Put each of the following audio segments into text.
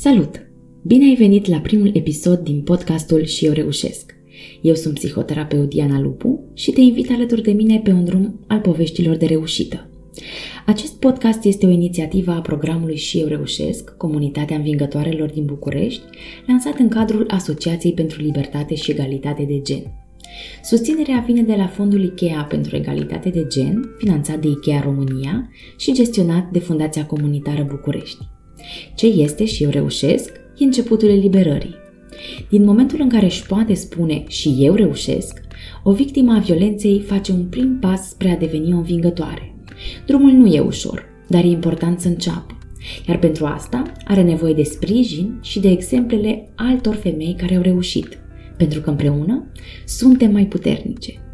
Salut! Bine ai venit la primul episod din podcastul Și eu reușesc. Eu sunt psihoterapeut Diana Lupu și te invit alături de mine pe un drum al poveștilor de reușită. Acest podcast este o inițiativă a programului Și eu reușesc, comunitatea învingătoarelor din București, lansat în cadrul Asociației pentru Libertate și Egalitate de Gen. Susținerea vine de la Fondul IKEA pentru Egalitate de Gen, finanțat de IKEA România și gestionat de Fundația Comunitară București. Ce este și eu reușesc e începutul eliberării. Din momentul în care își poate spune și eu reușesc, o victimă a violenței face un prim pas spre a deveni o învingătoare. Drumul nu e ușor, dar e important să înceapă. Iar pentru asta are nevoie de sprijin și de exemplele altor femei care au reușit, pentru că împreună suntem mai puternice.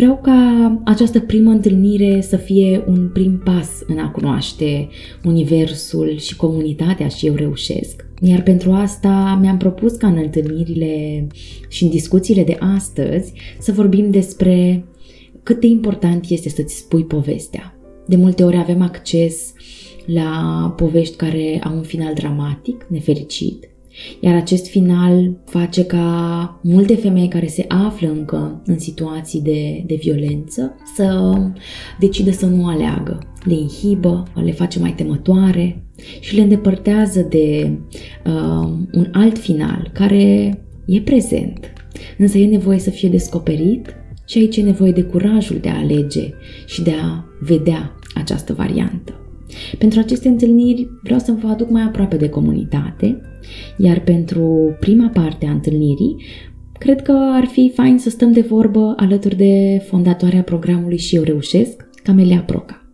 Vreau ca această primă întâlnire să fie un prim pas în a cunoaște universul și comunitatea și eu reușesc. Iar pentru asta mi-am propus ca în întâlnirile și în discuțiile de astăzi să vorbim despre cât de important este să-ți spui povestea. De multe ori avem acces la povești care au un final dramatic, nefericit, iar acest final face ca multe femei care se află încă în situații de, de violență să decidă să nu aleagă. Le inhibă, le face mai temătoare și le îndepărtează de uh, un alt final care e prezent, însă e nevoie să fie descoperit și aici e nevoie de curajul de a alege și de a vedea această variantă. Pentru aceste întâlniri vreau să vă aduc mai aproape de comunitate, iar pentru prima parte a întâlnirii cred că ar fi fain să stăm de vorbă alături de fondatoarea programului Și eu reușesc, Camelia Proca.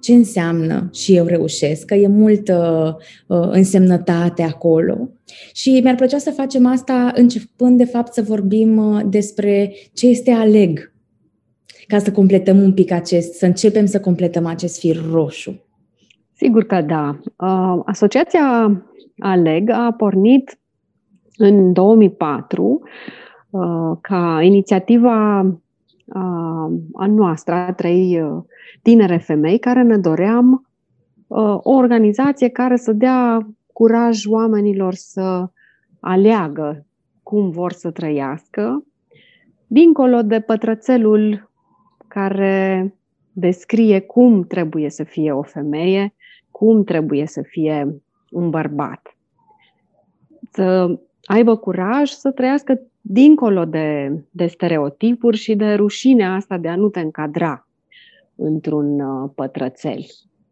Ce înseamnă și eu reușesc? Că e multă uh, însemnătate acolo și mi-ar plăcea să facem asta începând de fapt să vorbim uh, despre ce este aleg ca să completăm un pic acest, să începem să completăm acest fir roșu. Sigur că da. Uh, Asociația ALEG a pornit în 2004 uh, ca inițiativa uh, a noastră, a trei tinere femei, care ne doream o organizație care să dea curaj oamenilor să aleagă cum vor să trăiască, dincolo de pătrățelul care descrie cum trebuie să fie o femeie, cum trebuie să fie un bărbat. Să aibă curaj să trăiască dincolo de, de stereotipuri și de rușinea asta de a nu te încadra într-un uh, pătrățel.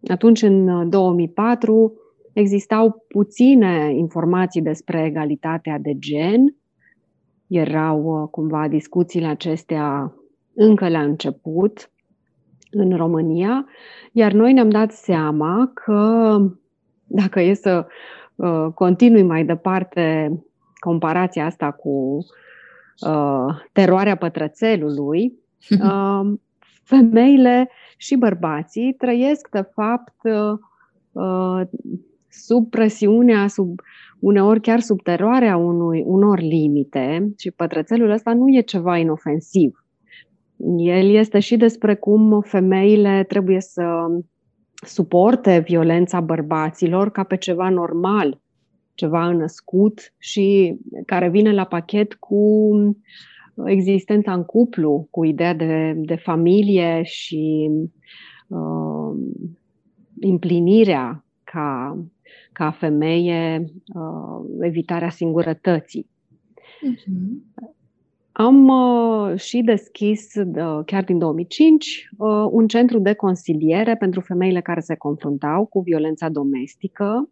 Atunci, în 2004, uh, existau puține informații despre egalitatea de gen. Erau uh, cumva discuțiile acestea încă la început în România, iar noi ne-am dat seama că dacă e să uh, continui mai departe comparația asta cu uh, teroarea pătrățelului, uh, femeile și bărbații trăiesc, de fapt, uh, uh, sub presiunea, sub uneori chiar sub teroarea unui, unor limite și pătrățelul ăsta nu e ceva inofensiv. El este și despre cum femeile trebuie să suporte violența bărbaților ca pe ceva normal, ceva născut și care vine la pachet cu existența în cuplu, cu ideea de, de familie și uh, împlinirea ca, ca femeie, uh, evitarea singurătății. Uh-huh. Am uh, și deschis, uh, chiar din 2005, uh, un centru de consiliere pentru femeile care se confruntau cu violența domestică,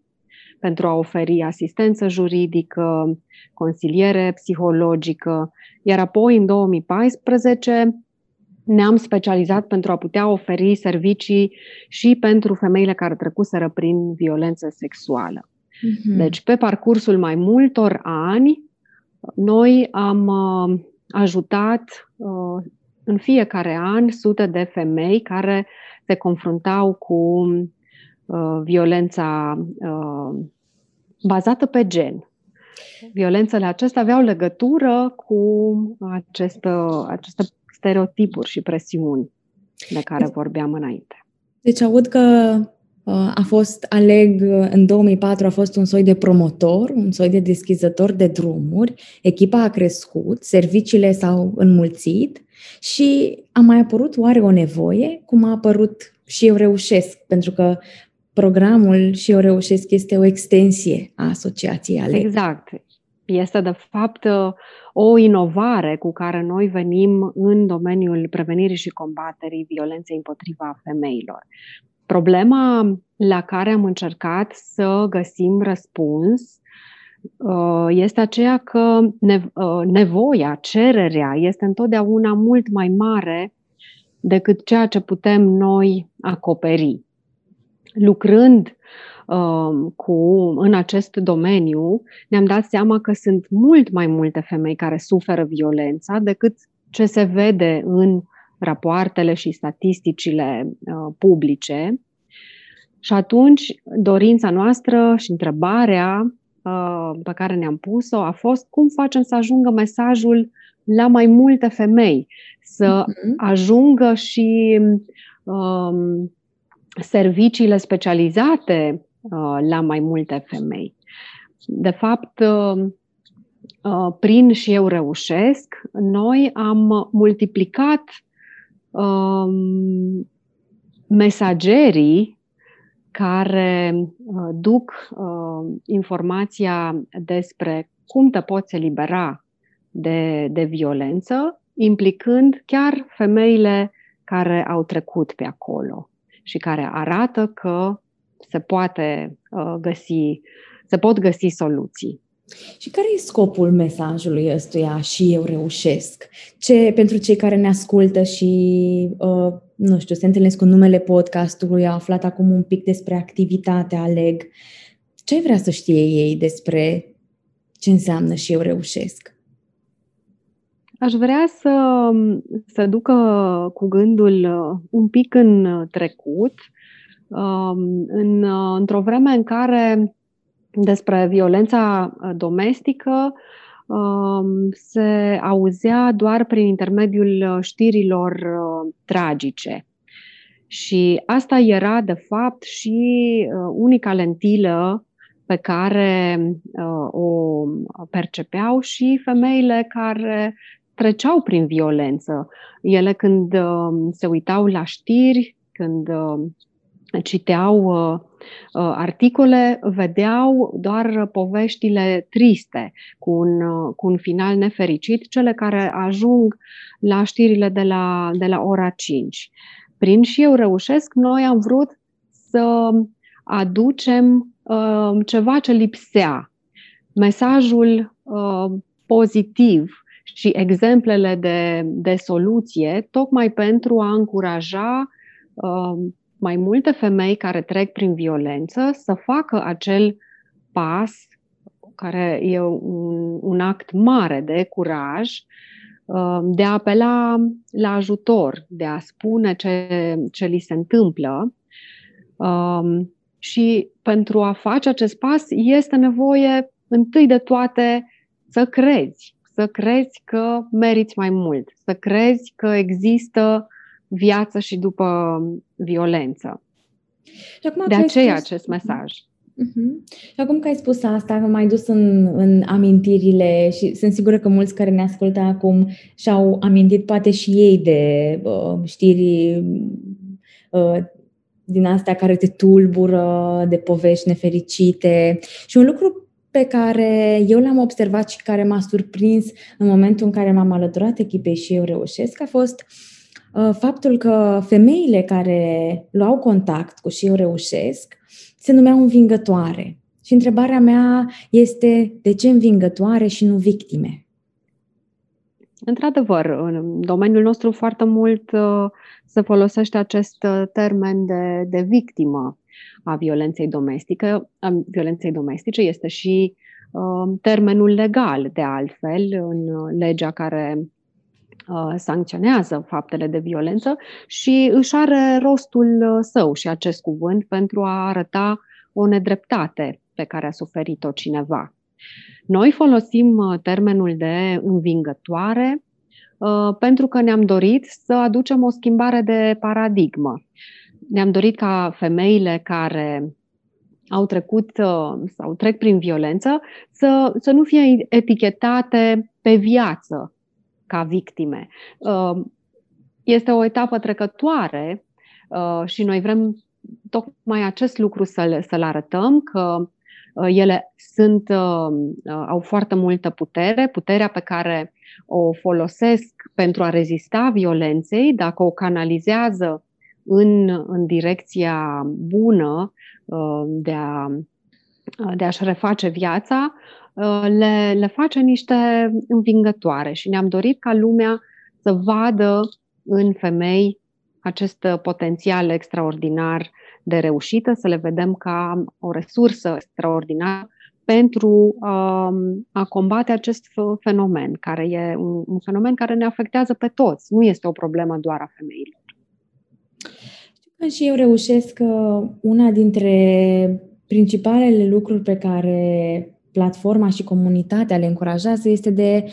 pentru a oferi asistență juridică, consiliere psihologică, iar apoi, în 2014, ne-am specializat pentru a putea oferi servicii și pentru femeile care trecuseră prin violență sexuală. Mm-hmm. Deci, pe parcursul mai multor ani, noi am uh, ajutat uh, în fiecare an sute de femei care se confruntau cu uh, violența uh, bazată pe gen. Violențele acestea aveau legătură cu aceste, aceste stereotipuri și presiuni de care vorbeam înainte. Deci aud că a fost, aleg, în 2004 a fost un soi de promotor, un soi de deschizător de drumuri, echipa a crescut, serviciile s-au înmulțit și a mai apărut oare o nevoie, cum a apărut și eu reușesc, pentru că programul și eu reușesc este o extensie a asociației ale. Exact. Este de fapt o inovare cu care noi venim în domeniul prevenirii și combaterii violenței împotriva femeilor. Problema la care am încercat să găsim răspuns uh, este aceea că uh, nevoia, cererea este întotdeauna mult mai mare decât ceea ce putem noi acoperi. Lucrând uh, cu, în acest domeniu, ne-am dat seama că sunt mult mai multe femei care suferă violența decât ce se vede în rapoartele și statisticile uh, publice. Și atunci, dorința noastră și întrebarea uh, pe care ne-am pus-o a fost cum facem să ajungă mesajul la mai multe femei, să uh-huh. ajungă și um, serviciile specializate uh, la mai multe femei. De fapt, uh, uh, prin și eu reușesc, noi am multiplicat um, mesagerii care uh, duc uh, informația despre cum te poți elibera de, de violență, implicând chiar femeile care au trecut pe acolo și care arată că se poate uh, găsi, se pot găsi soluții. Și care e scopul mesajului ăstuia și eu reușesc? Ce, pentru cei care ne ascultă și, uh, nu știu, se întâlnesc cu numele podcastului, au aflat acum un pic despre activitatea Aleg, ce vrea să știe ei despre ce înseamnă și eu reușesc? Aș vrea să, să ducă cu gândul uh, un pic în trecut, um, în, uh, într-o vreme în care despre violența uh, domestică um, se auzea doar prin intermediul știrilor tragice. Și asta era, de fapt, și unica lentilă pe care o percepeau și femeile care treceau prin violență. Ele când uh, se uitau la știri, când uh, citeau uh, articole, vedeau doar poveștile triste, cu un, cu un final nefericit, cele care ajung la știrile de la, de la ora 5. Prin și eu reușesc, noi am vrut să aducem uh, ceva ce lipsea. Mesajul uh, pozitiv și exemplele de, de soluție, tocmai pentru a încuraja uh, mai multe femei care trec prin violență să facă acel pas, care e un, un act mare de curaj, uh, de a apela la ajutor, de a spune ce, ce li se întâmplă. Uh, și pentru a face acest pas este nevoie întâi de toate să crezi să crezi că meriți mai mult, să crezi că există viață și după violență. Și acum de aceea spus... acest mesaj. Uh-huh. Și acum că ai spus asta, că m-ai dus în, în amintirile și sunt sigură că mulți care ne ascultă acum și-au amintit poate și ei de uh, știri uh, din astea care te tulbură, de povești nefericite. Și un lucru pe care eu l-am observat și care m-a surprins în momentul în care m-am alăturat echipei și eu reușesc a fost uh, faptul că femeile care luau contact cu și eu reușesc se numeau învingătoare. Și întrebarea mea este de ce învingătoare și nu victime? Într-adevăr, în domeniul nostru foarte mult uh, se folosește acest uh, termen de, de victimă a violenței domestice. A violenței domestice este și uh, termenul legal, de altfel, în legea care uh, sancționează faptele de violență și își are rostul uh, său și acest cuvânt pentru a arăta o nedreptate pe care a suferit-o cineva. Noi folosim uh, termenul de învingătoare uh, pentru că ne-am dorit să aducem o schimbare de paradigmă ne-am dorit ca femeile care au trecut sau trec prin violență să, să nu fie etichetate pe viață ca victime. Este o etapă trecătoare și noi vrem tocmai acest lucru să-l, să-l arătăm, că ele sunt, au foarte multă putere, puterea pe care o folosesc pentru a rezista violenței, dacă o canalizează în, în direcția bună de, a, de a-și reface viața, le, le face niște învingătoare și ne-am dorit ca lumea să vadă în femei acest potențial extraordinar de reușită, să le vedem ca o resursă extraordinară pentru um, a combate acest fenomen, care e un, un fenomen care ne afectează pe toți. Nu este o problemă doar a femeilor. Știu că și eu reușesc că una dintre principalele lucruri pe care platforma și comunitatea le încurajează este de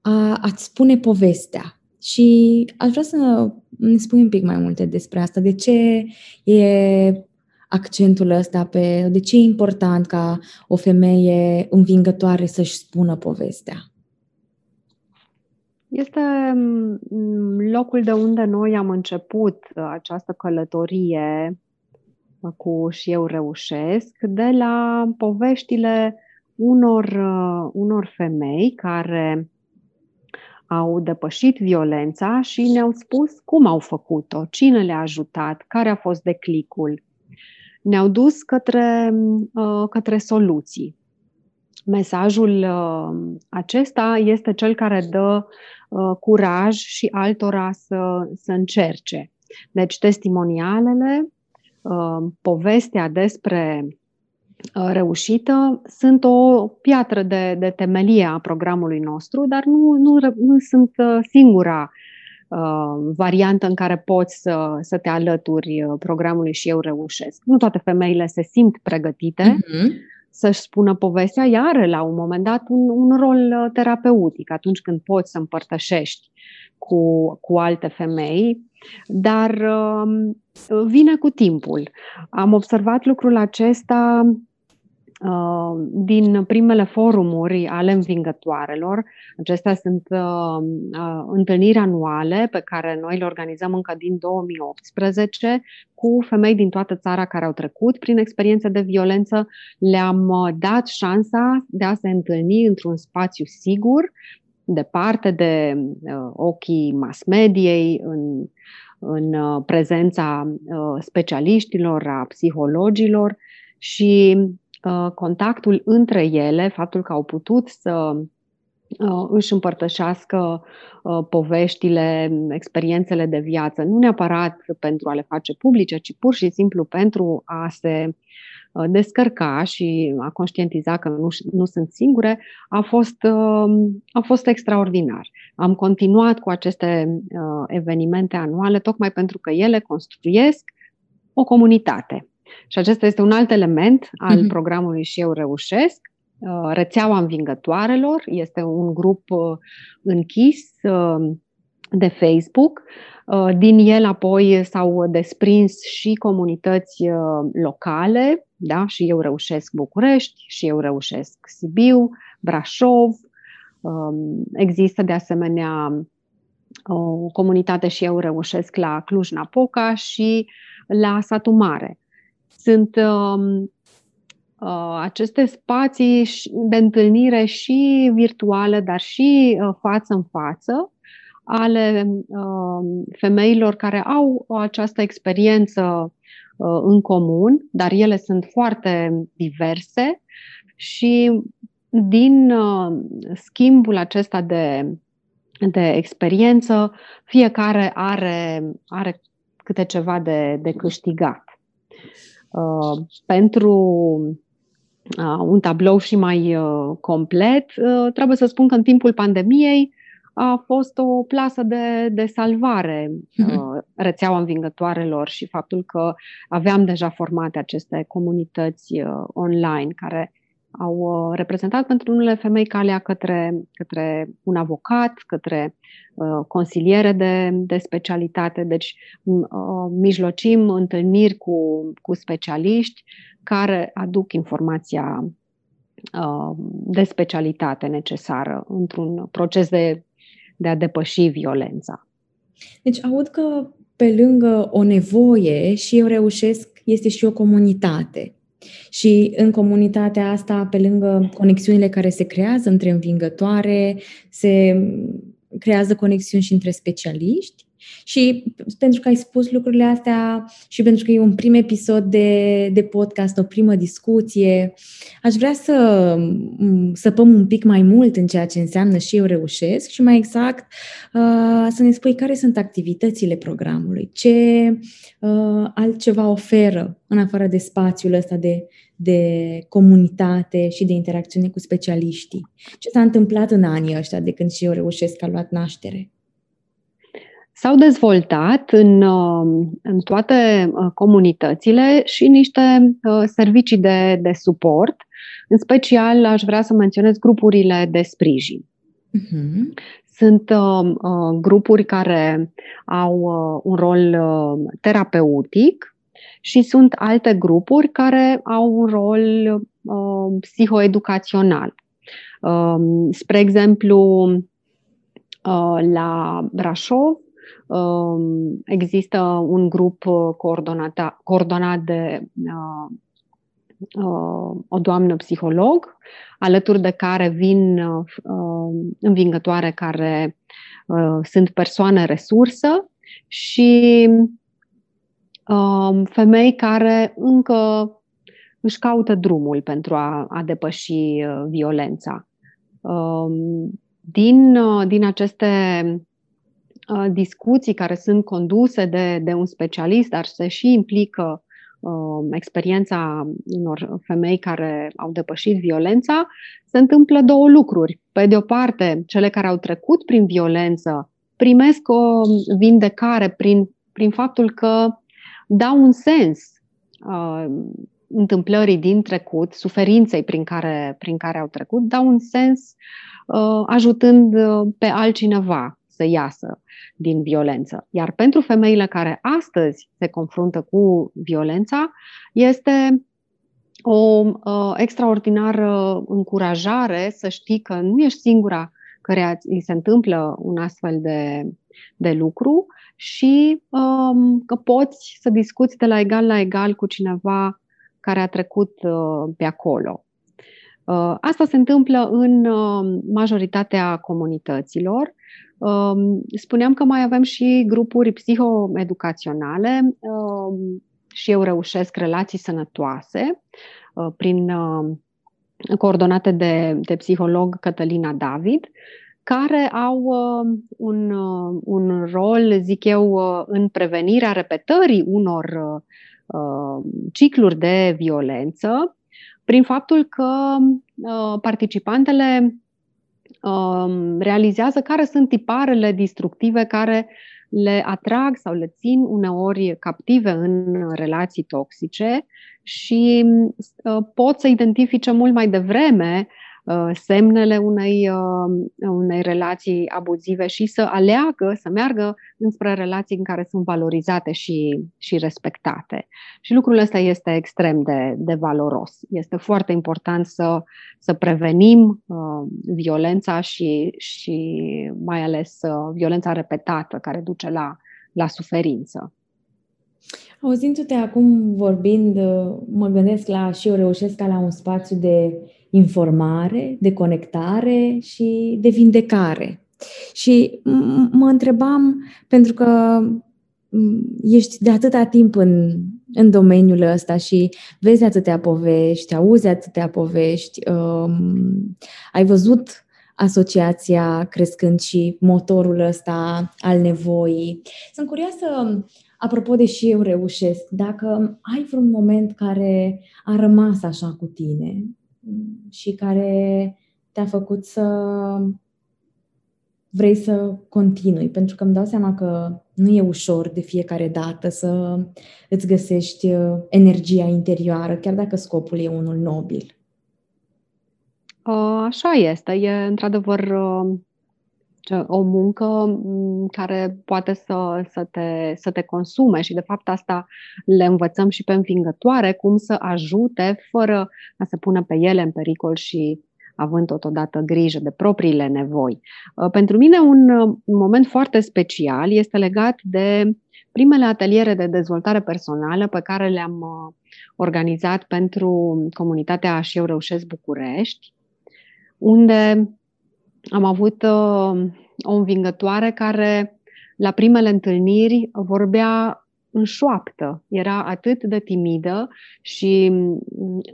a, a-ți spune povestea. Și aș vrea să ne spui un pic mai multe despre asta. De ce e accentul ăsta pe de ce e important ca o femeie învingătoare să-și spună povestea? Este mm, locul de unde noi am început această călătorie cu și eu reușesc, de la poveștile unor, unor femei care au depășit violența și ne-au spus cum au făcut-o, cine le-a ajutat, care a fost declicul. Ne-au dus către, uh, către soluții. Mesajul uh, acesta este cel care dă uh, curaj și altora să, să încerce. Deci, testimonialele, povestea despre Uh, reușită sunt o piatră de, de temelie a programului nostru, dar nu, nu, nu sunt uh, singura uh, variantă în care poți să, să te alături uh, programului și eu reușesc. Nu toate femeile se simt pregătite uh-huh. să-și spună povestea, iar la un moment dat un, un rol terapeutic atunci când poți să împărtășești cu, cu alte femei, dar uh, vine cu timpul. Am observat lucrul acesta Uh, din primele forumuri ale învingătoarelor. Acestea sunt uh, uh, întâlniri anuale pe care noi le organizăm încă din 2018 cu femei din toată țara care au trecut prin experiențe de violență. Le-am dat șansa de a se întâlni într-un spațiu sigur, departe de ochii mass mediei, în, în prezența specialiștilor, a psihologilor și Uh, contactul între ele, faptul că au putut să uh, își împărtășească uh, poveștile, experiențele de viață, nu neapărat pentru a le face publice, ci pur și simplu pentru a se descărca și a conștientiza că nu, nu sunt singure, a fost, a fost extraordinar. Am continuat cu aceste evenimente anuale tocmai pentru că ele construiesc o comunitate. Și acesta este un alt element al uh-huh. programului Și eu reușesc. Uh, rețeaua învingătoarelor este un grup uh, închis uh, de Facebook. Din el apoi s-au desprins și comunități locale, da? și eu reușesc București, și eu reușesc Sibiu, Brașov. Um, există de asemenea o comunitate și eu reușesc la Cluj-Napoca și la Satu Mare sunt uh, uh, aceste spații de întâlnire și virtuale, dar și uh, față în față, ale uh, femeilor care au această experiență uh, în comun, dar ele sunt foarte diverse și din uh, schimbul acesta de, de experiență, fiecare are, are câte ceva de, de câștigat. Uh, pentru uh, un tablou și mai uh, complet, trebuie să spun că în timpul pandemiei a fost o plasă de, de salvare uh-huh. rețeaua învingătoarelor și faptul că aveam deja formate aceste comunități online care au uh, reprezentat pentru unele femei calea către, către un avocat, către uh, consiliere de, de specialitate. Deci uh, mijlocim întâlniri cu, cu specialiști care aduc informația uh, de specialitate necesară într-un proces de, de a depăși violența. Deci aud că pe lângă o nevoie și eu reușesc, este și o comunitate. Și în comunitatea asta, pe lângă conexiunile care se creează între învingătoare, se creează conexiuni și între specialiști și pentru că ai spus lucrurile astea și pentru că e un prim episod de, de podcast, o primă discuție, aș vrea să săpăm un pic mai mult în ceea ce înseamnă și eu reușesc și mai exact uh, să ne spui care sunt activitățile programului, ce uh, altceva oferă în afară de spațiul ăsta de, de comunitate și de interacțiune cu specialiștii. Ce s-a întâmplat în anii ăștia de când și eu reușesc că a luat naștere? S-au dezvoltat în, uh, în toate uh, comunitățile și niște uh, servicii de, de suport. În special, aș vrea să menționez grupurile de sprijin. Uh-huh. Sunt uh, grupuri care au uh, un rol uh, terapeutic și sunt alte grupuri care au un rol uh, psihoeducațional. Uh, spre exemplu, uh, la Brașov Um, există un grup uh, coordonat, coordonat de uh, uh, o doamnă psiholog, alături de care vin învingătoare care sunt persoane resursă și um, femei care încă își caută drumul pentru a, a depăși violența. Um, din, din aceste Uh, discuții care sunt conduse de, de un specialist, dar se și implică uh, experiența unor femei care au depășit violența, se întâmplă două lucruri. Pe de o parte, cele care au trecut prin violență primesc o vindecare prin, prin faptul că dau un sens uh, întâmplării din trecut, suferinței prin care, prin care au trecut, dau un sens uh, ajutând uh, pe altcineva să iasă din violență. Iar pentru femeile care astăzi se confruntă cu violența, este o uh, extraordinară încurajare să știi că nu ești singura care îi se întâmplă un astfel de, de lucru și um, că poți să discuți de la egal la egal cu cineva care a trecut uh, pe acolo. Uh, asta se întâmplă în uh, majoritatea comunităților Um, spuneam că mai avem și grupuri psihoeducaționale um, și eu reușesc relații sănătoase uh, prin uh, coordonate de, de psiholog Cătălina David, care au uh, un, un rol, zic eu, în prevenirea repetării unor cicluri de violență, prin faptul că participantele Um, realizează care sunt tiparele destructive care le atrag sau le țin uneori captive în relații toxice și uh, pot să identifice mult mai devreme Uh, semnele unei, uh, unei relații abuzive și să aleagă, să meargă înspre relații în care sunt valorizate și, și respectate. Și lucrul ăsta este extrem de, de valoros. Este foarte important să, să prevenim uh, violența și, și mai ales uh, violența repetată care duce la, la suferință. Auzindu-te acum vorbind, uh, mă gândesc la și eu reușesc ca la un spațiu de informare, de conectare și de vindecare. Și mă întrebam, pentru că ești de atâta timp în, în domeniul ăsta și vezi atâtea povești, auzi atâtea povești, um, ai văzut asociația crescând și motorul ăsta al nevoii. Sunt curioasă, apropo de și eu reușesc, dacă ai vreun moment care a rămas așa cu tine, și care te-a făcut să vrei să continui, pentru că îmi dau seama că nu e ușor de fiecare dată să îți găsești uh, energia interioară, chiar dacă scopul e unul nobil. Așa este. E într-adevăr o muncă care poate să, să, te, să te consume și de fapt asta le învățăm și pe învingătoare cum să ajute fără a se pună pe ele în pericol și având totodată grijă de propriile nevoi. Uh, pentru mine un moment foarte special este legat de primele ateliere de dezvoltare personală pe care le-am uh, organizat pentru comunitatea Și eu reușesc București, unde am avut uh, o învingătoare care la primele întâlniri vorbea în șoaptă. Era atât de timidă și mm,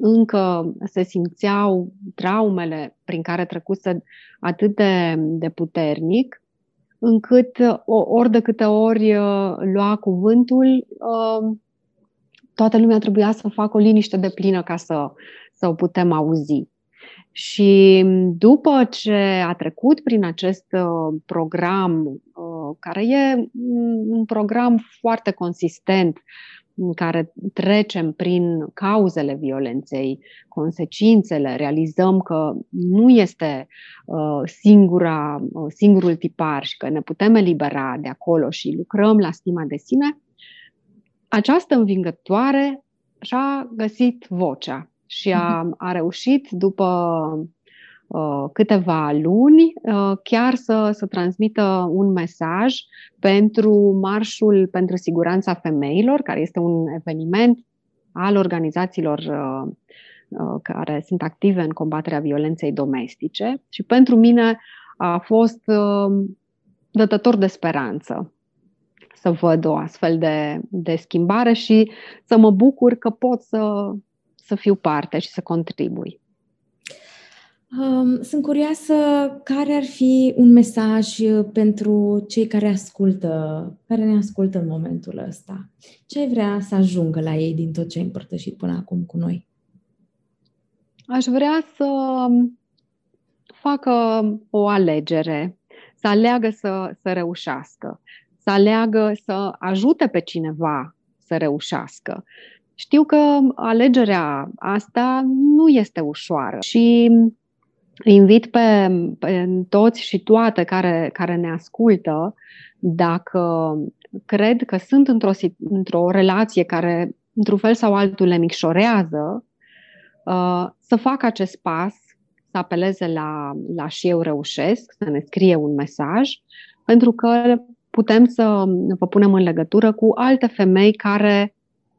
încă se simțeau traumele prin care trecuse atât de, de puternic, încât ori de câte ori uh, lua cuvântul, uh, toată lumea trebuia să facă o liniște de plină ca să, să o putem auzi. Și după ce a trecut prin acest uh, program, uh, care e un program foarte consistent, în care trecem prin cauzele violenței, consecințele, realizăm că nu este uh, singura, singurul tipar și că ne putem elibera de acolo și lucrăm la stima de sine, această învingătoare și-a găsit vocea și a, mhm. a reușit după uh, câteva luni uh, chiar să, să transmită un mesaj pentru Marșul pentru Siguranța Femeilor, care este un eveniment al organizațiilor uh, uh, care sunt active în combaterea violenței domestice și pentru mine a fost uh, dătător de speranță să văd o astfel de, de schimbare și să mă bucur că pot să, să fiu parte și să contribui. Um, sunt curioasă care ar fi un mesaj uh, pentru cei care ascultă, care ne ascultă în momentul ăsta. Ce ai vrea să ajungă la ei din tot ce ai împărtășit până acum cu noi? Aș vrea să um, facă o alegere, să aleagă să, să reușească, să aleagă să ajute pe cineva să reușească, știu că alegerea asta nu este ușoară și invit pe, pe toți și toate care, care ne ascultă, dacă cred că sunt într-o, într-o relație care, într-un fel sau altul, le micșorează, uh, să facă acest pas, să apeleze la, la și eu reușesc, să ne scrie un mesaj, pentru că putem să vă punem în legătură cu alte femei care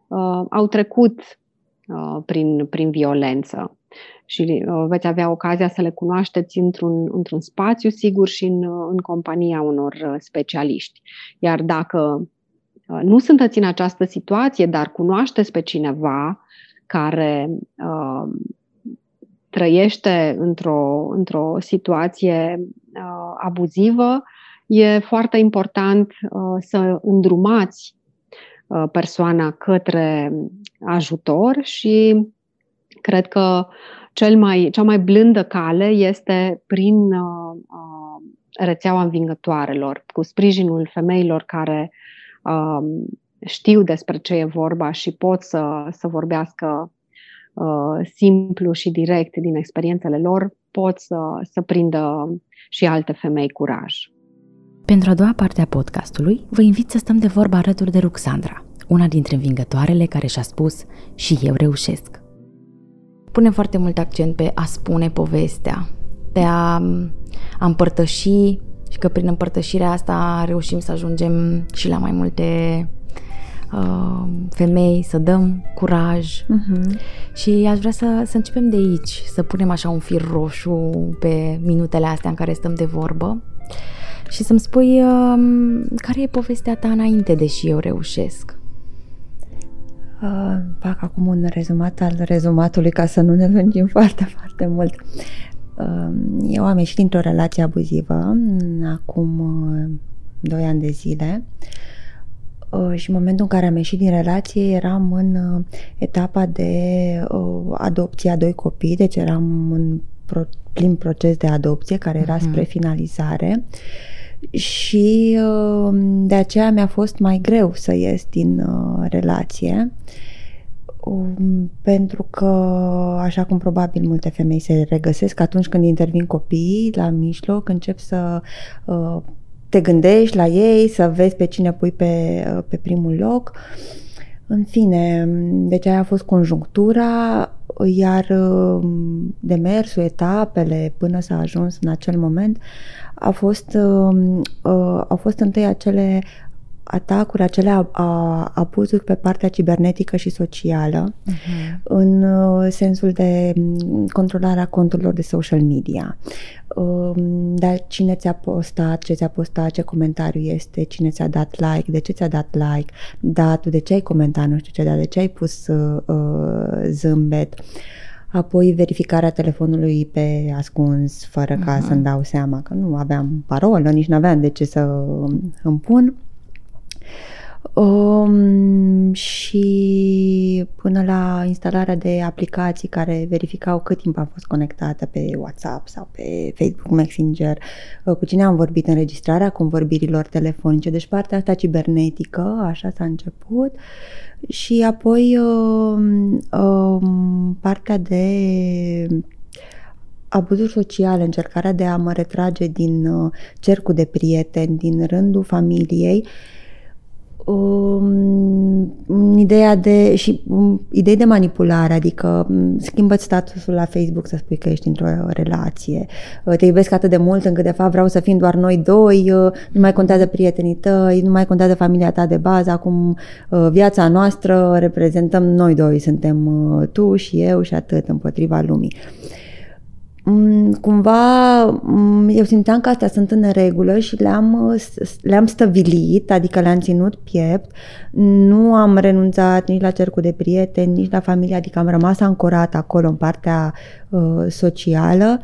uh, au trecut uh, prin, prin violență și uh, veți avea ocazia să le cunoașteți într-un, într-un spațiu sigur și în, în compania unor uh, specialiști. Iar dacă uh, nu sunteți în această situație, dar cunoașteți pe cineva care uh, trăiește într-o, într-o situație uh, abuzivă, e foarte important uh, să îndrumați Uh, persoana către ajutor și cred că cel mai, cea mai blândă cale este prin uh, uh, rețeaua învingătoarelor, cu sprijinul femeilor care uh, știu despre ce e vorba și pot să, să vorbească uh, simplu și direct din experiențele lor, pot să, să prindă și alte femei curaj. Pentru a doua parte a podcastului, vă invit să stăm de vorbă alături de Ruxandra, una dintre învingătoarele care și-a spus și eu reușesc. Punem foarte mult accent pe a spune povestea, pe a, a împărtăși și că prin împărtășirea asta reușim să ajungem și la mai multe uh, femei, să dăm curaj. Uh-huh. Și aș vrea să, să începem de aici, să punem așa un fir roșu pe minutele astea în care stăm de vorbă și să-mi spui uh, care e povestea ta înainte de și eu reușesc. Uh, fac acum un rezumat al rezumatului ca să nu ne lungim foarte, foarte mult. Uh, eu am ieșit dintr-o relație abuzivă acum uh, 2 ani de zile uh, și în momentul în care am ieșit din relație eram în uh, etapa de uh, adopție a doi copii, deci eram în pro- plin proces de adopție care era uh-huh. spre finalizare. Uh, și uh, de aceea mi-a fost mai greu să ies din uh, relație. Um, pentru că, așa cum probabil multe femei se regăsesc, atunci când intervin copiii la mijloc, încep să uh, te gândești la ei, să vezi pe cine pui pe, uh, pe primul loc. În fine, deci aia a fost conjunctura, iar uh, demersul, etapele până s-a ajuns în acel moment. A fost, uh, uh, au fost întâi acele atacuri, acele abuzuri pe partea cibernetică și socială, uh-huh. în uh, sensul de mm, controlarea conturilor de social media. Um, dar cine ți-a postat, ce ți-a postat, ce comentariu este, cine ți-a dat like, de ce ți-a dat like, da, tu de ce ai comentat, nu știu ce, dar de ce ai pus uh, uh zâmbet. Apoi verificarea telefonului pe ascuns, fără ca uh-huh. să-mi dau seama că nu aveam parolă, nici nu aveam de ce să îmi pun. Um, și până la instalarea de aplicații care verificau cât timp am fost conectată pe WhatsApp sau pe Facebook Messenger, uh, cu cine am vorbit, înregistrarea convorbirilor telefonice, deci partea asta cibernetică, așa s-a început, și apoi um, um, partea de abuzuri sociale, încercarea de a mă retrage din uh, cercul de prieteni, din rândul familiei, uh, um, ideea de și um, idei de manipulare, adică um, schimbă statusul la Facebook să spui că ești într-o relație, uh, te iubesc atât de mult încât de fapt vreau să fim doar noi doi, uh, nu mai contează prietenii tăi, nu mai contează familia ta de bază, acum uh, viața noastră reprezentăm noi doi, suntem uh, tu și eu și atât împotriva lumii. Uh, Mm, cumva mm, eu simțeam că astea sunt în regulă și le-am, le-am stăvilit, adică le-am ținut piept. Nu am renunțat nici la cercul de prieteni, nici la familie, adică am rămas ancorat acolo în partea uh, socială.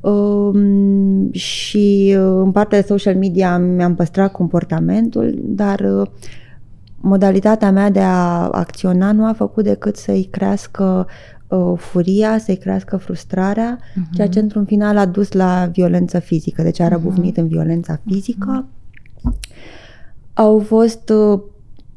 Uh, și uh, în partea de social media mi-am păstrat comportamentul, dar uh, modalitatea mea de a acționa nu a făcut decât să-i crească uh, furia, să-i crească frustrarea, uh-huh. ceea ce într-un final a dus la violență fizică, deci a răbufnit uh-huh. în violența fizică. Uh-huh. Au fost, uh,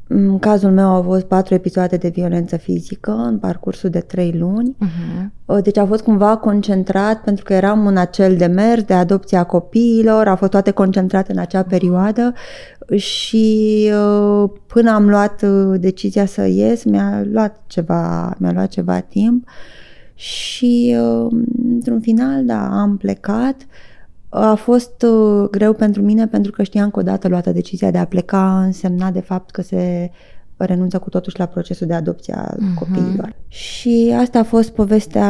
în cazul meu, au fost patru episoade de violență fizică în parcursul de trei luni. Uh-huh. Deci a fost cumva concentrat, pentru că eram în acel demers de adopția copiilor, a fost toate concentrate în acea perioadă și uh, până am luat uh, decizia să ies, mi-a luat ceva, mi-a luat ceva timp și uh, într-un final, da, am plecat. A fost greu pentru mine pentru că știam că odată luată decizia de a pleca însemna de fapt că se renunță cu totuși la procesul de adopție a uh-huh. copiilor. Și asta a fost povestea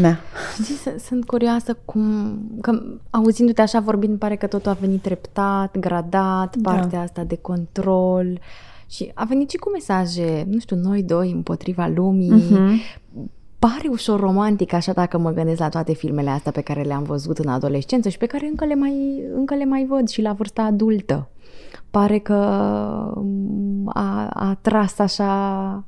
mea. Știi, sunt curioasă cum, că auzindu-te așa vorbind, pare că totul a venit treptat, gradat, da. partea asta de control și a venit și cu mesaje, nu știu, noi doi împotriva lumii. Uh-huh. Pare ușor romantic, așa dacă mă gândesc la toate filmele astea pe care le-am văzut în adolescență și pe care încă le mai, încă le mai văd și la vârsta adultă. Pare că a, a tras așa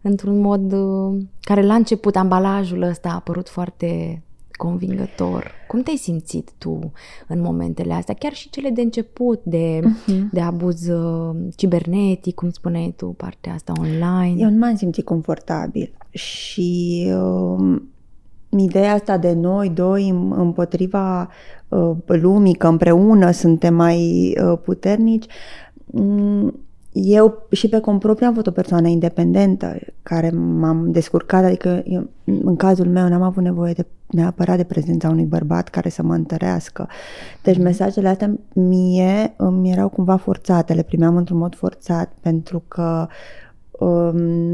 într-un mod uh, care la început ambalajul ăsta a apărut foarte convingător. Cum te-ai simțit tu în momentele astea? Chiar și cele de început, de, uh-huh. de abuz uh, cibernetic, cum spuneai tu, partea asta online. Eu nu m-am simțit confortabil și uh, ideea asta de noi doi împotriva uh, lumii, că împreună suntem mai uh, puternici, um, eu și pe cont propriu am fost o persoană independentă care m-am descurcat, adică eu, în cazul meu n-am avut nevoie de neapărat de prezența unui bărbat care să mă întărească. Deci mhm. mesajele astea mie îmi erau cumva forțate, le primeam într-un mod forțat pentru că Um,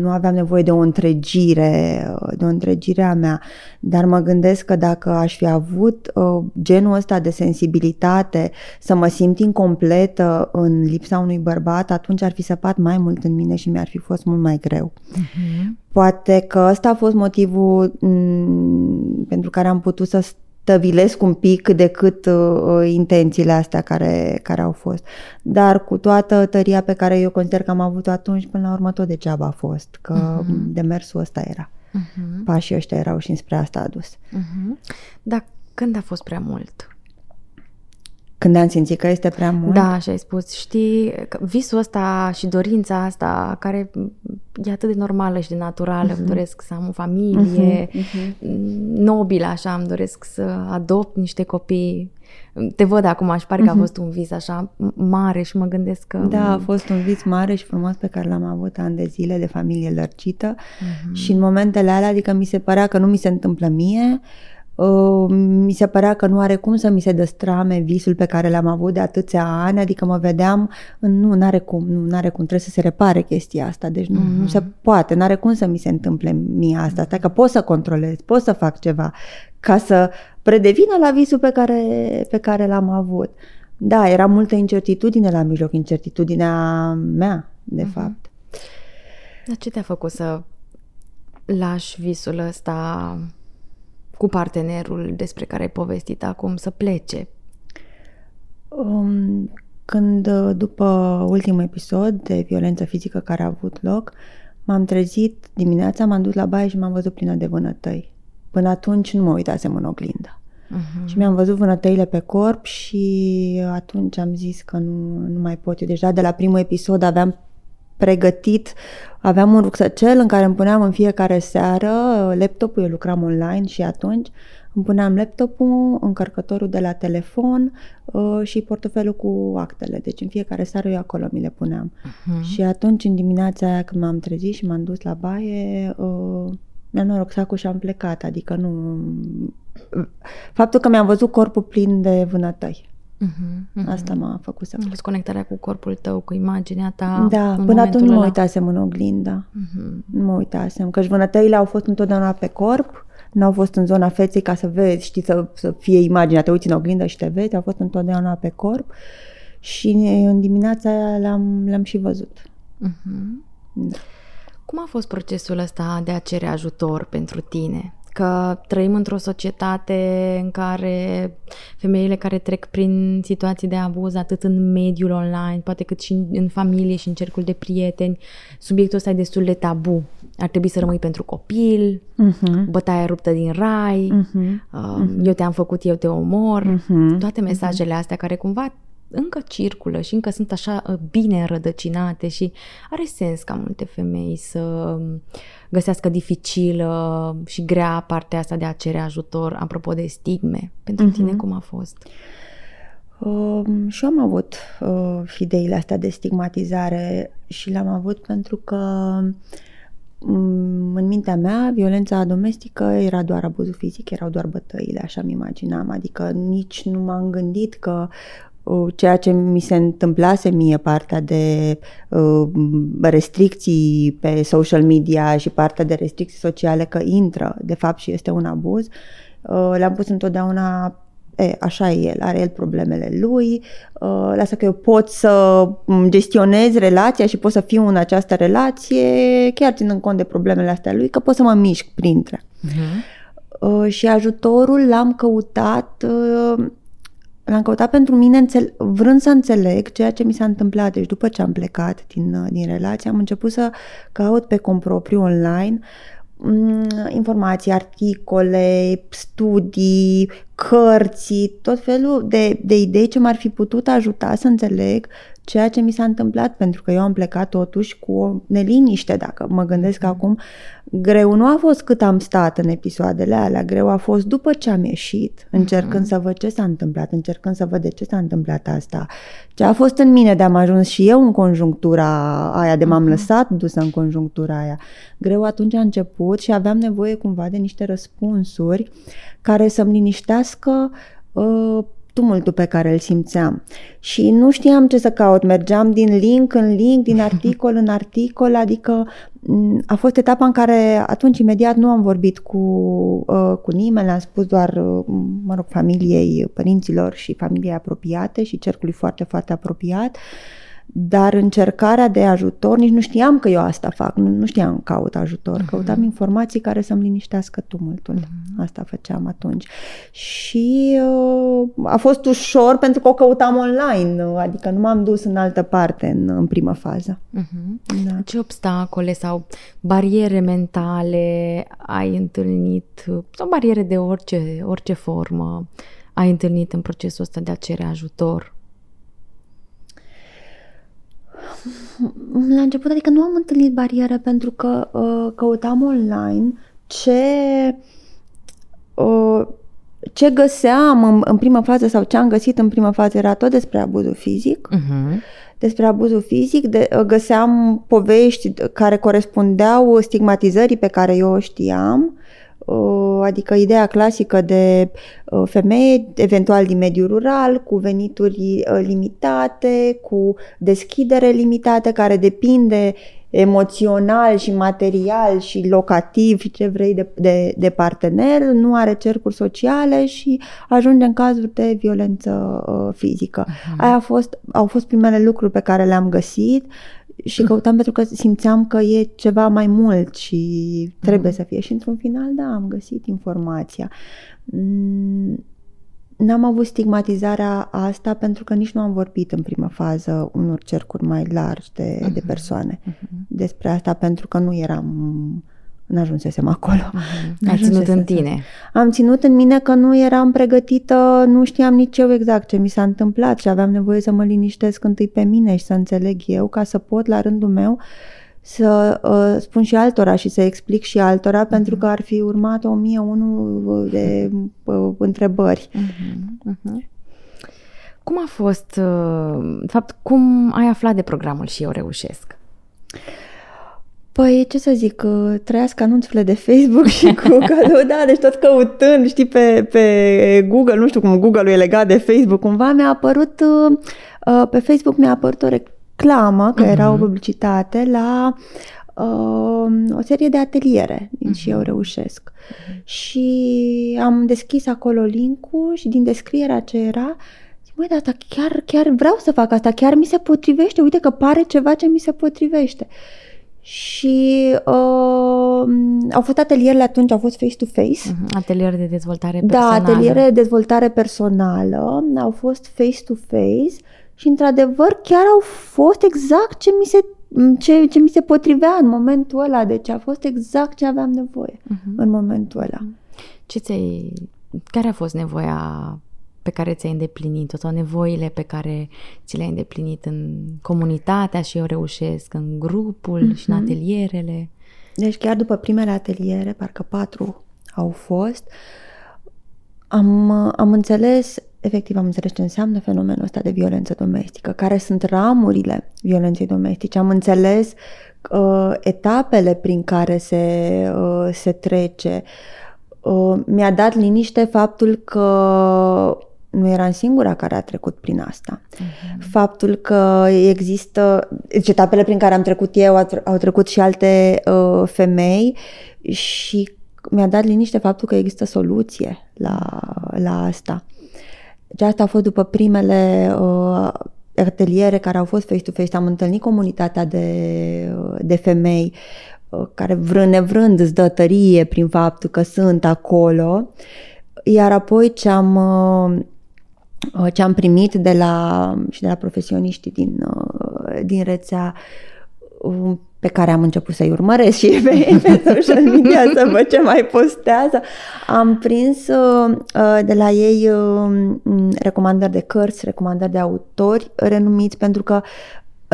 nu aveam nevoie de o întregire, de o întregire a mea, dar mă gândesc că dacă aș fi avut uh, genul ăsta de sensibilitate, să mă simt incompletă în lipsa unui bărbat, atunci ar fi săpat mai mult în mine și mi-ar fi fost mult mai greu. Uh-huh. Poate că ăsta a fost motivul m- mm, pentru care am putut să stăvilesc un pic decât uh, uh, intențiile astea care, care au fost. Dar cu toată tăria pe care eu consider că am avut-o atunci, până la urmă tot degeaba a fost, că uh-huh. demersul ăsta era. Uh-huh. Pașii ăștia erau și înspre asta a dus. Uh-huh. Dar când a fost prea mult? Când am simțit că este prea mult. Da, și ai spus, știi, visul ăsta și dorința asta, care e atât de normală și de naturală, uh-huh. îmi doresc să am o familie uh-huh, uh-huh. nobilă, așa, îmi doresc să adopt niște copii. Te văd acum și pare uh-huh. că a fost un vis așa mare și mă gândesc că... Da, a fost un vis mare și frumos pe care l-am avut ani de zile de familie lărcită uh-huh. și în momentele alea, adică mi se părea că nu mi se întâmplă mie, Uh, mi se părea că nu are cum să mi se destrame visul pe care l-am avut de atâția ani, adică mă vedeam, nu, n-are cum, nu are cum, trebuie să se repare chestia asta, deci nu, uh-huh. nu se mhm. poate, n-are cum să mi se întâmple mie asta, asta că pot să controlez, pot să fac ceva ca să predevină la visul pe care, pe care l-am avut. Da, era multă incertitudine la mijloc, incertitudinea mea, de uh-huh. fapt. Dar ce te-a făcut să lași visul ăsta cu partenerul despre care ai povestit acum să plece? Um, când, după ultimul episod de violență fizică care a avut loc, m-am trezit dimineața, m-am dus la baie și m-am văzut plină de vânătăi. Până atunci nu mă uitasem în oglindă. Uh-huh. Și mi-am văzut vânătăile pe corp și atunci am zis că nu, nu mai pot. Eu deja de la primul episod aveam pregătit, aveam un rucsăcel în care îmi puneam în fiecare seară laptopul, eu lucram online și atunci îmi puneam laptopul, încărcătorul de la telefon uh, și portofelul cu actele. Deci în fiecare seară eu acolo mi le puneam. Uh-huh. Și atunci în dimineața aia când m-am trezit și m-am dus la baie, uh, mi-am noroc sacul și am plecat. Adică nu... Faptul că mi-am văzut corpul plin de vânătăi. Uh-huh, uh-huh. Asta m-a făcut să plec. Conectarea cu corpul tău, cu imaginea ta. Da, până atunci nu mă uitasem în oglindă. Uh-huh. Nu mă uitasem, că vânătăile au fost întotdeauna pe corp, n-au fost în zona feței ca să vezi, știi, să, să fie imaginea, te uiți în oglindă și te vezi, au fost întotdeauna pe corp și în dimineața aia l-am, l-am și văzut. Uh-huh. Da. Cum a fost procesul ăsta de a cere ajutor pentru tine? Că trăim într-o societate în care femeile care trec prin situații de abuz, atât în mediul online, poate cât și în familie și în cercul de prieteni, subiectul ăsta e destul de tabu. Ar trebui să rămâi pentru copil, uh-huh. bătaia ruptă din rai, uh-huh. Uh, eu te-am făcut, eu te omor, uh-huh. toate mesajele astea care cumva încă circulă și încă sunt așa uh, bine înrădăcinate și are sens ca multe femei să um, găsească dificilă și grea partea asta de a cere ajutor, apropo de stigme. Pentru uh-huh. tine cum a fost? Uh, și am avut uh, ideile astea de stigmatizare și le-am avut pentru că um, în mintea mea, violența domestică era doar abuzul fizic, erau doar bătăile, așa mi imaginam, adică nici nu m-am gândit că ceea ce mi se întâmplase mie, partea de uh, restricții pe social media și partea de restricții sociale, că intră, de fapt, și este un abuz, uh, le-am pus întotdeauna E, așa e el, are el problemele lui, uh, lasă că eu pot să gestionez relația și pot să fiu în această relație, chiar ținând cont de problemele astea lui, că pot să mă mișc printre. Uh-huh. Uh, și ajutorul l-am căutat uh, L-am căutat pentru mine înțel- vrând să înțeleg ceea ce mi s-a întâmplat. Deci după ce am plecat din, uh, din relație, am început să caut pe compropriu online mm, informații, articole, studii, cărți, tot felul de, de idei ce m-ar fi putut ajuta să înțeleg ceea ce mi s-a întâmplat, pentru că eu am plecat totuși cu o neliniște, dacă mă gândesc mm-hmm. acum, greu nu a fost cât am stat în episoadele alea, greu a fost după ce am ieșit, încercând mm-hmm. să văd ce s-a întâmplat, încercând să văd de ce s-a întâmplat asta, ce a fost în mine de am ajuns și eu în conjunctura aia, de m-am mm-hmm. lăsat dusă în conjunctura aia. Greu atunci a început și aveam nevoie cumva de niște răspunsuri care să-mi liniștească uh, tumultul pe care îl simțeam. Și nu știam ce să caut, mergeam din link în link, din articol în articol, adică mm, a fost etapa în care atunci imediat nu am vorbit cu, uh, cu nimeni, le-am spus doar, uh, mă rog, familiei, părinților și familiei apropiate și cercului foarte, foarte apropiat. Uh, dar încercarea de ajutor, nici nu știam că eu asta fac, nu, nu știam caut ajutor, uh-huh. căutam informații care să-mi liniștească tumultul. Uh-huh. Asta făceam atunci. Și uh, a fost ușor pentru că o căutam online, adică nu m-am dus în altă parte în, în primă fază. Uh-huh. Da. Ce obstacole sau bariere mentale ai întâlnit, sau bariere de orice, orice formă, ai întâlnit în procesul ăsta de a cere ajutor? La început, adică nu am întâlnit bariere pentru că uh, căutam online ce uh, ce găseam în, în prima fază sau ce am găsit în prima fază era tot despre abuzul fizic. Uh-huh. Despre abuzul fizic, de, găseam povești care corespundeau stigmatizării pe care eu o știam Uh, adică ideea clasică de uh, femeie, eventual din mediul rural, cu venituri uh, limitate, cu deschidere limitată, care depinde emoțional și material și locativ și ce vrei de, de, de partener, nu are cercuri sociale și ajunge în cazuri de violență uh, fizică. Uh-huh. Aia a fost, au fost primele lucruri pe care le-am găsit și căutam pentru că simțeam că e ceva mai mult și trebuie mm. să fie. Și într-un final, da, am găsit informația. Mm, n-am avut stigmatizarea asta pentru că nici nu am vorbit în prima fază unor cercuri mai largi de, uh-huh. de persoane uh-huh. despre asta pentru că nu eram n-ajunsesem acolo. Uh-huh. Ai ținut în tine. Am ținut în mine că nu eram pregătită, nu știam nici eu exact ce mi s-a întâmplat și aveam nevoie să mă liniștesc întâi pe mine și să înțeleg eu ca să pot la rândul meu să uh, spun și altora și să explic și altora uh-huh. pentru că ar fi urmat o mie unu de uh, întrebări. Uh-huh. Uh-huh. Cum a fost, uh, de fapt, cum ai aflat de programul și eu reușesc? Păi, ce să zic, trăiască anunțurile de Facebook și cu cadou, da, deci tot căutând, știi, pe, pe Google, nu știu cum Google-ul e legat de Facebook, cumva mi-a apărut, uh, pe Facebook mi-a apărut o reclamă, că uh-huh. era o mhm. publicitate, la uh, o serie de ateliere din uh-huh. Și Eu Reușesc. Uh-huh. Și am deschis acolo link-ul și din descrierea ce era, zic, măi, dar asta chiar, chiar vreau să fac asta, chiar mi se potrivește, uite că pare ceva ce mi se potrivește. Și uh, au fost atelierele atunci, au fost face-to-face. Uh-huh. Ateliere de dezvoltare da, personală. Da, ateliere de dezvoltare personală. Au fost face-to-face și, într-adevăr, chiar au fost exact ce mi se, ce, ce mi se potrivea în momentul ăla. Deci a fost exact ce aveam nevoie uh-huh. în momentul ăla. Ce ți Care a fost nevoia pe care ți-ai îndeplinit-o sau nevoile pe care ți le-ai îndeplinit în comunitatea și eu reușesc, în grupul mm-hmm. și în mhm. atelierele. Deci chiar după primele ateliere, parcă patru au fost, am, am înțeles, efectiv am înțeles ce înseamnă fenomenul ăsta de violență domestică, care sunt ramurile violenței domestice. Am înțeles uh, etapele prin care se, uh, se trece. Uh, mi-a dat liniște faptul că nu eram singura care a trecut prin asta. Uh-huh. Faptul că există, deci etapele prin care am trecut eu, au trecut și alte uh, femei și mi-a dat liniște faptul că există soluție la, la asta. Deci asta a fost după primele uh, ateliere care au fost face-to-face. Am întâlnit comunitatea de, uh, de femei uh, care vrând nevrând îți dă tărie prin faptul că sunt acolo. Iar apoi ce am uh, Uh, ce am primit de la, și de la profesioniștii din, uh, din rețea um, pe care am început să-i urmăresc și pe, pe social media să văd ce mai postează. Am prins uh, de la ei um, recomandări de cărți, recomandări de autori renumiți pentru că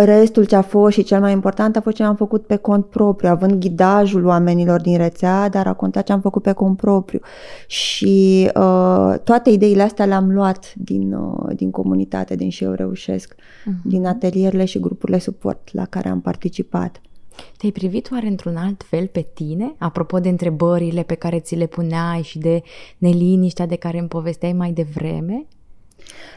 Restul ce a fost și cel mai important a fost ce am făcut pe cont propriu, având ghidajul oamenilor din rețea, dar a contat ce am făcut pe cont propriu. Și uh, toate ideile astea le-am luat din, uh, din comunitate, din și eu reușesc, uh-huh. din atelierele și grupurile suport la care am participat. Te-ai privit oare într-un alt fel pe tine? Apropo de întrebările pe care ți le puneai și de neliniștea de care îmi povesteai mai devreme?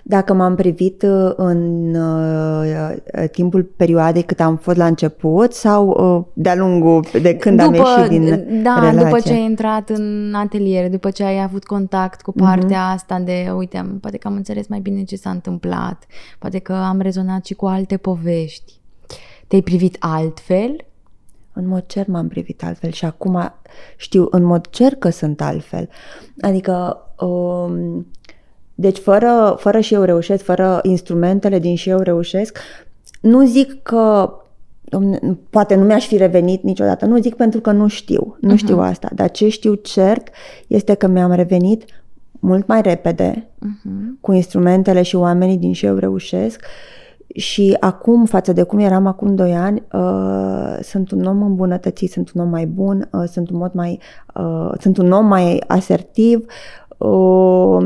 Dacă m-am privit uh, în uh, uh, timpul perioadei cât am fost la început sau uh, de-a lungul de când după, am ieșit din Da, relație? după ce ai intrat în atelier, după ce ai avut contact cu partea uh-huh. asta de, uite, am, poate că am înțeles mai bine ce s-a întâmplat, poate că am rezonat și cu alte povești. Te-ai privit altfel? În mod cer m-am privit altfel și acum știu în mod cer că sunt altfel. Adică... Um, deci fără, fără și eu reușesc, fără instrumentele din și eu reușesc, nu zic că poate nu mi-aș fi revenit niciodată, nu zic pentru că nu știu, nu uh-huh. știu asta, dar ce știu cert este că mi-am revenit mult mai repede, uh-huh. cu instrumentele și oamenii din și eu reușesc și acum, față de cum eram acum 2 ani, uh, sunt un om îmbunătățit, sunt un om mai bun, uh, sunt un mod mai, uh, sunt un om mai asertiv, uh,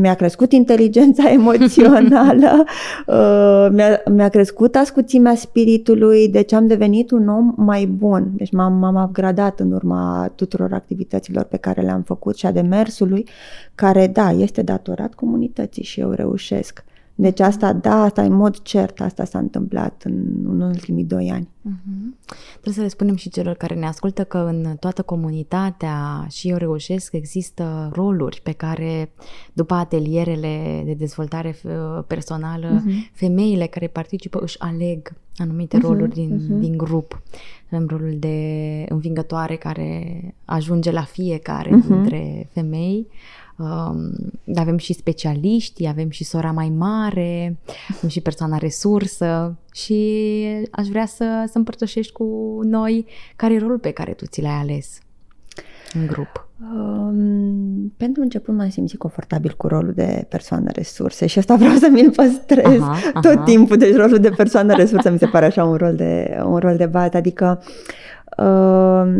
mi-a crescut inteligența emoțională, uh, mi-a, mi-a crescut ascuțimea spiritului, deci am devenit un om mai bun. Deci m-am, m-am upgradat în urma tuturor activităților pe care le-am făcut și a demersului, care, da, este datorat comunității și eu reușesc. Deci asta, da, asta în mod cert, asta s-a întâmplat în, în ultimii doi ani. Uh-huh. Trebuie să le spunem și celor care ne ascultă că în toată comunitatea și eu reușesc există roluri pe care după atelierele de dezvoltare uh, personală, uh-huh. femeile care participă își aleg anumite uh-huh. roluri din, uh-huh. din grup. Avem rolul de învingătoare care ajunge la fiecare uh-huh. dintre femei Um, avem și specialiști, avem și sora mai mare, avem și persoana resursă și aș vrea să, să împărtășești cu noi care e rolul pe care tu ți l-ai ales în grup. Um, pentru început m-am simțit confortabil cu rolul de persoană resurse și asta vreau să mi-l păstrez aha, aha. tot timpul. Deci rolul de persoană resursă mi se pare așa un rol de, un rol de bază. Adică uh,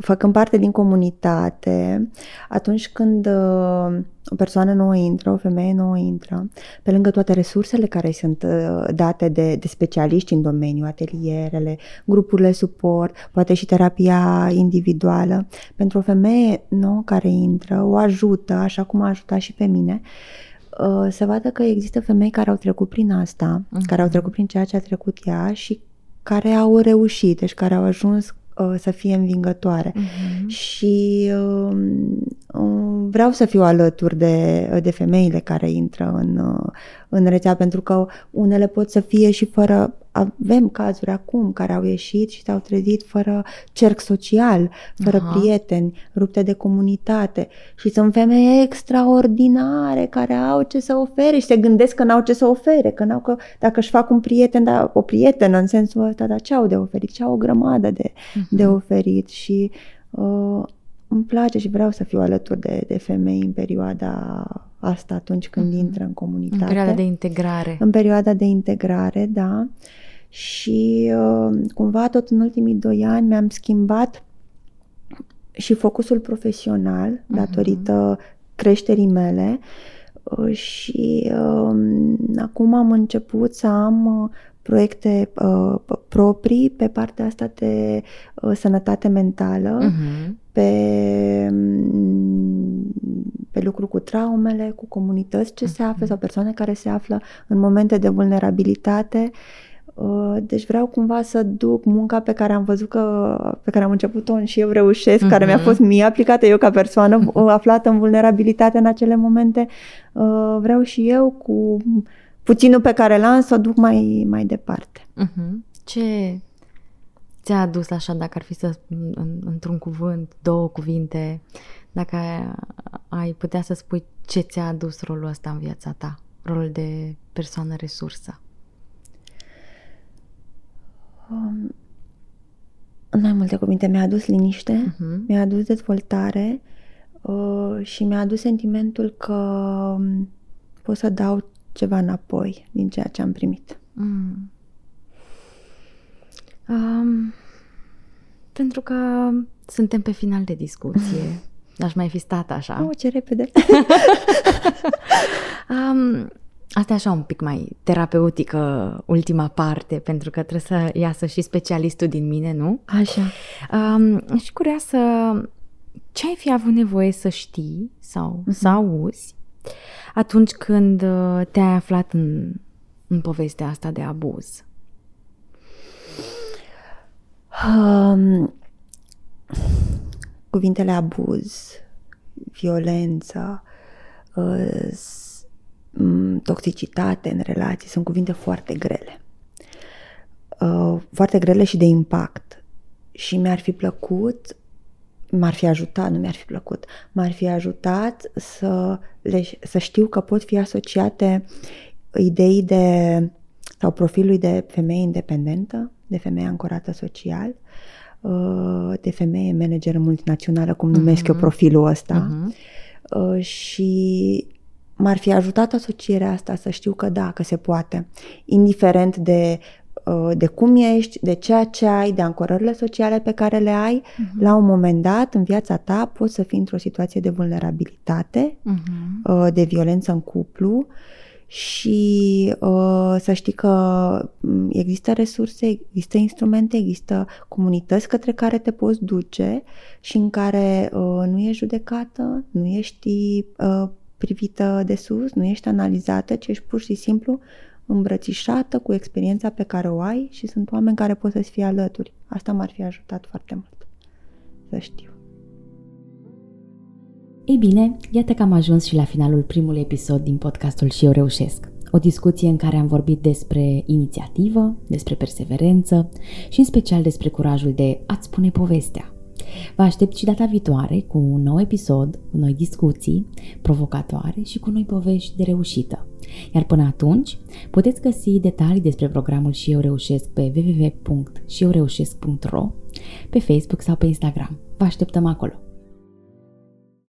făcând parte din comunitate, atunci când uh, o persoană nouă intră, o femeie nouă intră, pe lângă toate resursele care sunt uh, date de, de specialiști în domeniu, atelierele, grupurile suport, poate și terapia individuală, pentru o femeie nouă care intră, o ajută, așa cum a ajutat și pe mine, uh, să vadă că există femei care au trecut prin asta, uh-huh. care au trecut prin ceea ce a trecut ea și care au reușit, deci care au ajuns Uh, să fie învingătoare. Uh-huh. Și uh, uh, vreau să fiu alături de, de femeile care intră în, uh, în rețea, pentru că unele pot să fie și fără avem cazuri acum care au ieșit și s-au trezit fără cerc social, fără Aha. prieteni, rupte de comunitate și sunt femei extraordinare care au ce să ofere și se gândesc că n-au ce să ofere, că n-au că dacă își fac un prieten, da, o prietenă în sensul ăsta, dar ce au de oferit? Ce au o grămadă de, uh-huh. de oferit și uh, îmi place și vreau să fiu alături de, de femei în perioada asta atunci când uh-huh. intră în comunitate. În perioada de integrare. În perioada de integrare, da. Și uh, cumva tot în ultimii doi ani mi-am schimbat și focusul profesional uh-huh. datorită creșterii mele uh, și uh, acum am început să am uh, proiecte uh, proprii pe partea asta de uh, sănătate mentală, uh-huh. pe, mm, pe lucru cu traumele, cu comunități ce uh-huh. se află sau persoane care se află în momente de vulnerabilitate. Uh, deci vreau cumva să duc munca pe care am văzut că, pe care am început-o și eu reușesc, uh-huh. care mi-a fost mie aplicată eu ca persoană uh-huh. aflată în vulnerabilitate în acele momente. Uh, vreau și eu cu puținul pe care l-am să o duc mai, mai departe. Uh-huh. Ce ți-a adus așa, dacă ar fi să, în, într-un cuvânt, două cuvinte, dacă ai, ai putea să spui ce ți-a adus rolul ăsta în viața ta, rolul de persoană resursă? Um, în mai multe cuvinte, mi-a adus liniște, uh-huh. mi-a adus dezvoltare uh, și mi-a adus sentimentul că um, pot să dau ceva înapoi din ceea ce am primit. Mm. Um, pentru că suntem pe final de discuție. Aș mai fi stat așa. Oh, ce repede! um, asta e așa un pic mai terapeutică, ultima parte, pentru că trebuie să iasă și specialistul din mine, nu? Așa. Um, și curioasă, ce ai fi avut nevoie să știi sau uh-huh. să auzi atunci când uh, te-ai aflat în, în povestea asta de abuz? Um, cuvintele abuz, violență, uh, toxicitate în relații sunt cuvinte foarte grele. Uh, foarte grele și de impact. Și mi-ar fi plăcut m-ar fi ajutat, nu mi-ar fi plăcut, m-ar fi ajutat să, le, să știu că pot fi asociate idei de sau profilului de femeie independentă, de femeie ancorată social, uh, de femeie manager multinațională, cum numesc uh-huh. eu profilul ăsta, uh-huh. uh, și m-ar fi ajutat asocierea asta să știu că da, că se poate, indiferent de uh, de cum ești, de ceea ce ai, de ancorările sociale pe care le ai, uh-huh. la un moment dat în viața ta poți să fii într-o situație de vulnerabilitate, uh-huh. de violență în cuplu și uh, să știi că mm, există resurse, există instrumente, există comunități către care te poți duce și în care uh, nu ești judecată, nu ești uh, privită de sus, nu ești analizată, ci ești pur și simplu îmbrățișată cu experiența pe care o ai și sunt oameni care pot să-ți fie alături. Asta m-ar fi ajutat foarte mult să știu. Ei bine, iată că am ajuns și la finalul primului episod din podcastul Și eu reușesc. O discuție în care am vorbit despre inițiativă, despre perseverență și în special despre curajul de a-ți spune povestea. Vă aștept și data viitoare cu un nou episod, cu noi discuții provocatoare și cu noi povești de reușită. Iar până atunci, puteți găsi detalii despre programul Și eu reușesc pe www.șieureușesc.ro, pe Facebook sau pe Instagram. Vă așteptăm acolo!